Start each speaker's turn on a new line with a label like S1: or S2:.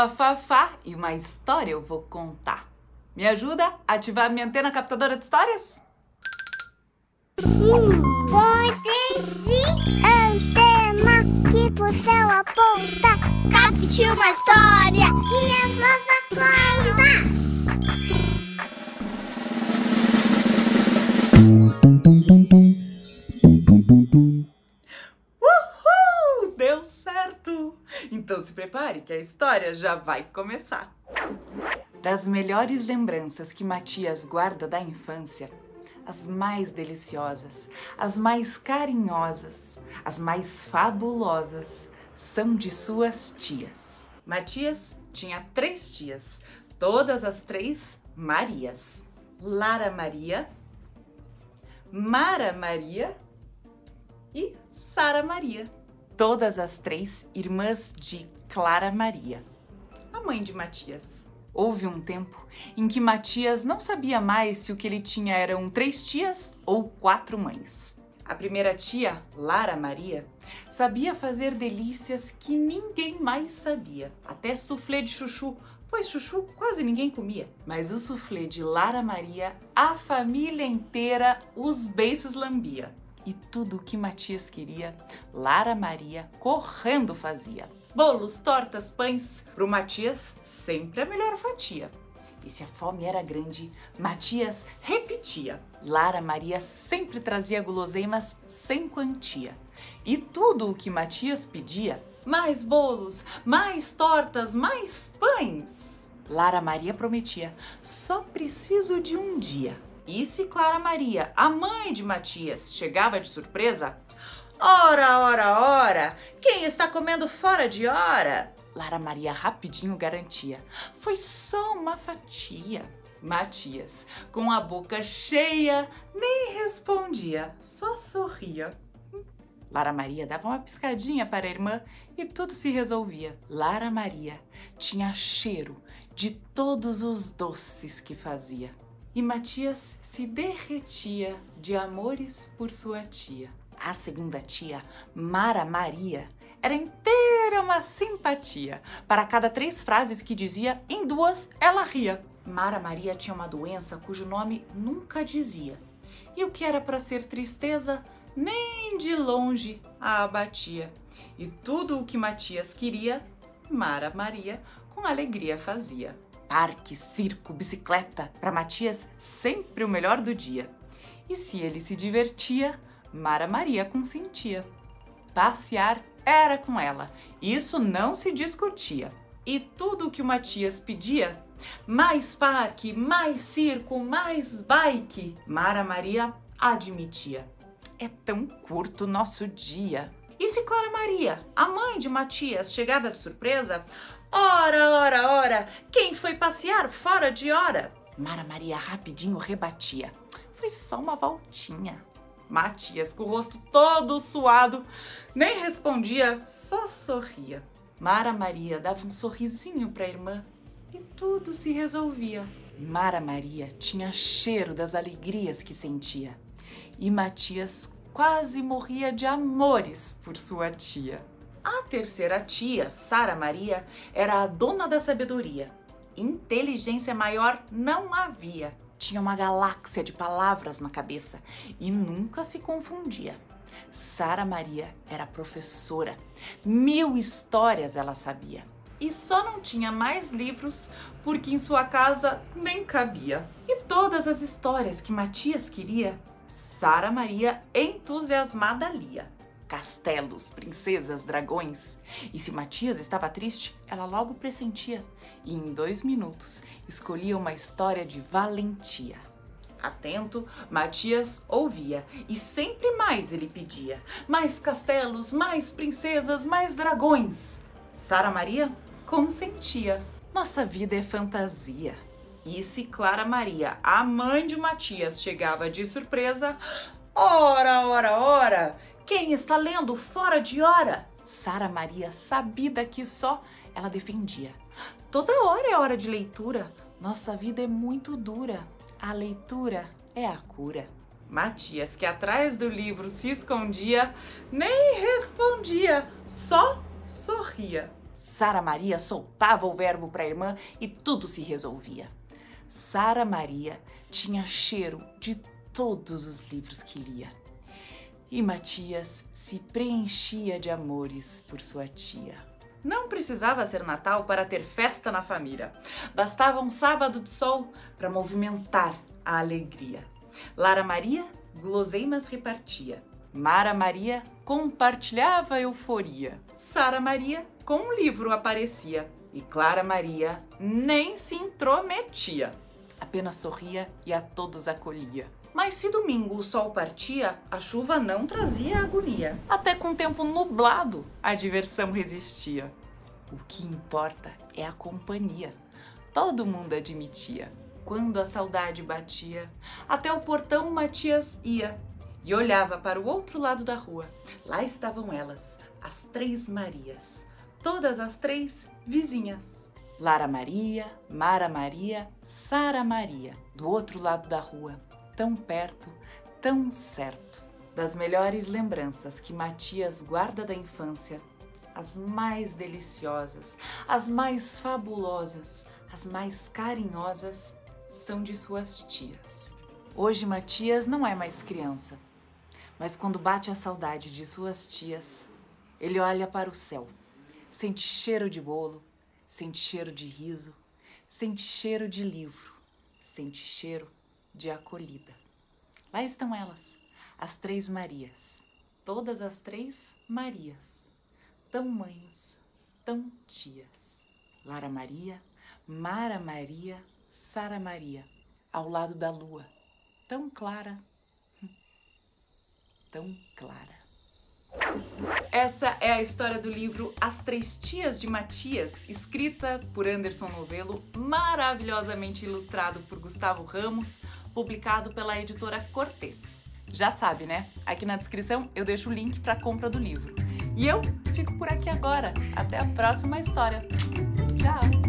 S1: a Fafá e uma história eu vou contar. Me ajuda a ativar minha antena captadora de histórias?
S2: Antena que pro céu aponta. Capte uma história que a
S1: prepare que a história já vai começar. Das melhores lembranças que Matias guarda da infância, as mais deliciosas, as mais carinhosas, as mais fabulosas são de suas tias. Matias tinha três tias, todas as três Marias: Lara Maria, Mara Maria e Sara Maria. Todas as três irmãs de Clara Maria, a mãe de Matias. Houve um tempo em que Matias não sabia mais se o que ele tinha eram três tias ou quatro mães. A primeira tia, Lara Maria, sabia fazer delícias que ninguém mais sabia, até soufflé de chuchu, pois chuchu quase ninguém comia. Mas o soufflé de Lara Maria, a família inteira os beiços lambia. E tudo o que Matias queria, Lara Maria correndo fazia. Bolos, tortas, pães, pro Matias sempre a melhor fatia. E se a fome era grande, Matias repetia. Lara Maria sempre trazia guloseimas sem quantia. E tudo o que Matias pedia, mais bolos, mais tortas, mais pães. Lara Maria prometia, só preciso de um dia. E se Clara Maria, a mãe de Matias, chegava de surpresa, Ora, ora, ora! Quem está comendo fora de hora? Lara Maria rapidinho garantia. Foi só uma fatia. Matias, com a boca cheia, nem respondia, só sorria. Lara Maria dava uma piscadinha para a irmã e tudo se resolvia. Lara Maria tinha cheiro de todos os doces que fazia. E Matias se derretia de amores por sua tia. A segunda tia, Mara Maria, era inteira uma simpatia. Para cada três frases que dizia, em duas ela ria. Mara Maria tinha uma doença cujo nome nunca dizia. E o que era para ser tristeza, nem de longe a abatia. E tudo o que Matias queria, Mara Maria com alegria fazia. Parque, circo, bicicleta, para Matias sempre o melhor do dia. E se ele se divertia, Mara Maria consentia. Passear era com ela, isso não se discutia. E tudo o que o Matias pedia, mais parque, mais circo, mais bike, Mara Maria admitia. É tão curto nosso dia. E se Clara Maria, a mãe de Matias, chegava de surpresa? Ora, ora, ora, quem foi passear fora de hora? Mara Maria rapidinho rebatia. Foi só uma voltinha. Matias, com o rosto todo suado, nem respondia, só sorria. Mara Maria dava um sorrisinho para a irmã e tudo se resolvia. Mara Maria tinha cheiro das alegrias que sentia e Matias quase morria de amores por sua tia. A terceira tia, Sara Maria, era a dona da sabedoria. Inteligência maior não havia tinha uma galáxia de palavras na cabeça e nunca se confundia. Sara Maria era professora, mil histórias ela sabia. E só não tinha mais livros porque em sua casa nem cabia. E todas as histórias que Matias queria, Sara Maria entusiasmada lia castelos, princesas, dragões. E se Matias estava triste, ela logo pressentia e em dois minutos escolhia uma história de valentia. Atento, Matias ouvia e sempre mais ele pedia: mais castelos, mais princesas, mais dragões. Sara Maria consentia. Nossa vida é fantasia. E se Clara Maria, a mãe de Matias, chegava de surpresa, ora, ora, ora, quem está lendo fora de hora? Sara Maria, sabida que só, ela defendia. Toda hora é hora de leitura. Nossa vida é muito dura. A leitura é a cura. Matias, que atrás do livro se escondia, nem respondia, só sorria. Sara Maria soltava o verbo para a irmã e tudo se resolvia. Sara Maria tinha cheiro de todos os livros que lia. E Matias se preenchia de amores por sua tia. Não precisava ser Natal para ter festa na família. Bastava um sábado de sol para movimentar a alegria. Lara Maria guloseimas repartia. Mara Maria compartilhava euforia. Sara Maria com um livro aparecia. E Clara Maria nem se intrometia. Apenas sorria e a todos acolhia. Mas se domingo o sol partia, a chuva não trazia agonia. Até com tempo nublado, a diversão resistia. O que importa é a companhia. Todo mundo admitia. Quando a saudade batia, até o portão Matias ia e olhava para o outro lado da rua. Lá estavam elas, as três Marias, todas as três vizinhas. Lara Maria, Mara Maria, Sara Maria, do outro lado da rua tão perto, tão certo. Das melhores lembranças que Matias guarda da infância, as mais deliciosas, as mais fabulosas, as mais carinhosas são de suas tias. Hoje Matias não é mais criança, mas quando bate a saudade de suas tias, ele olha para o céu, sente cheiro de bolo, sente cheiro de riso, sente cheiro de livro, sente cheiro de acolhida. Lá estão elas, as três Marias, todas as três Marias, tão mães, tão tias. Lara Maria, Mara Maria, Sara Maria, ao lado da lua, tão clara, tão clara. Essa é a história do livro As Três Tias de Matias, escrita por Anderson Novelo, maravilhosamente ilustrado por Gustavo Ramos, publicado pela editora Cortez. Já sabe, né? Aqui na descrição eu deixo o link para compra do livro. E eu fico por aqui agora. Até a próxima história. Tchau!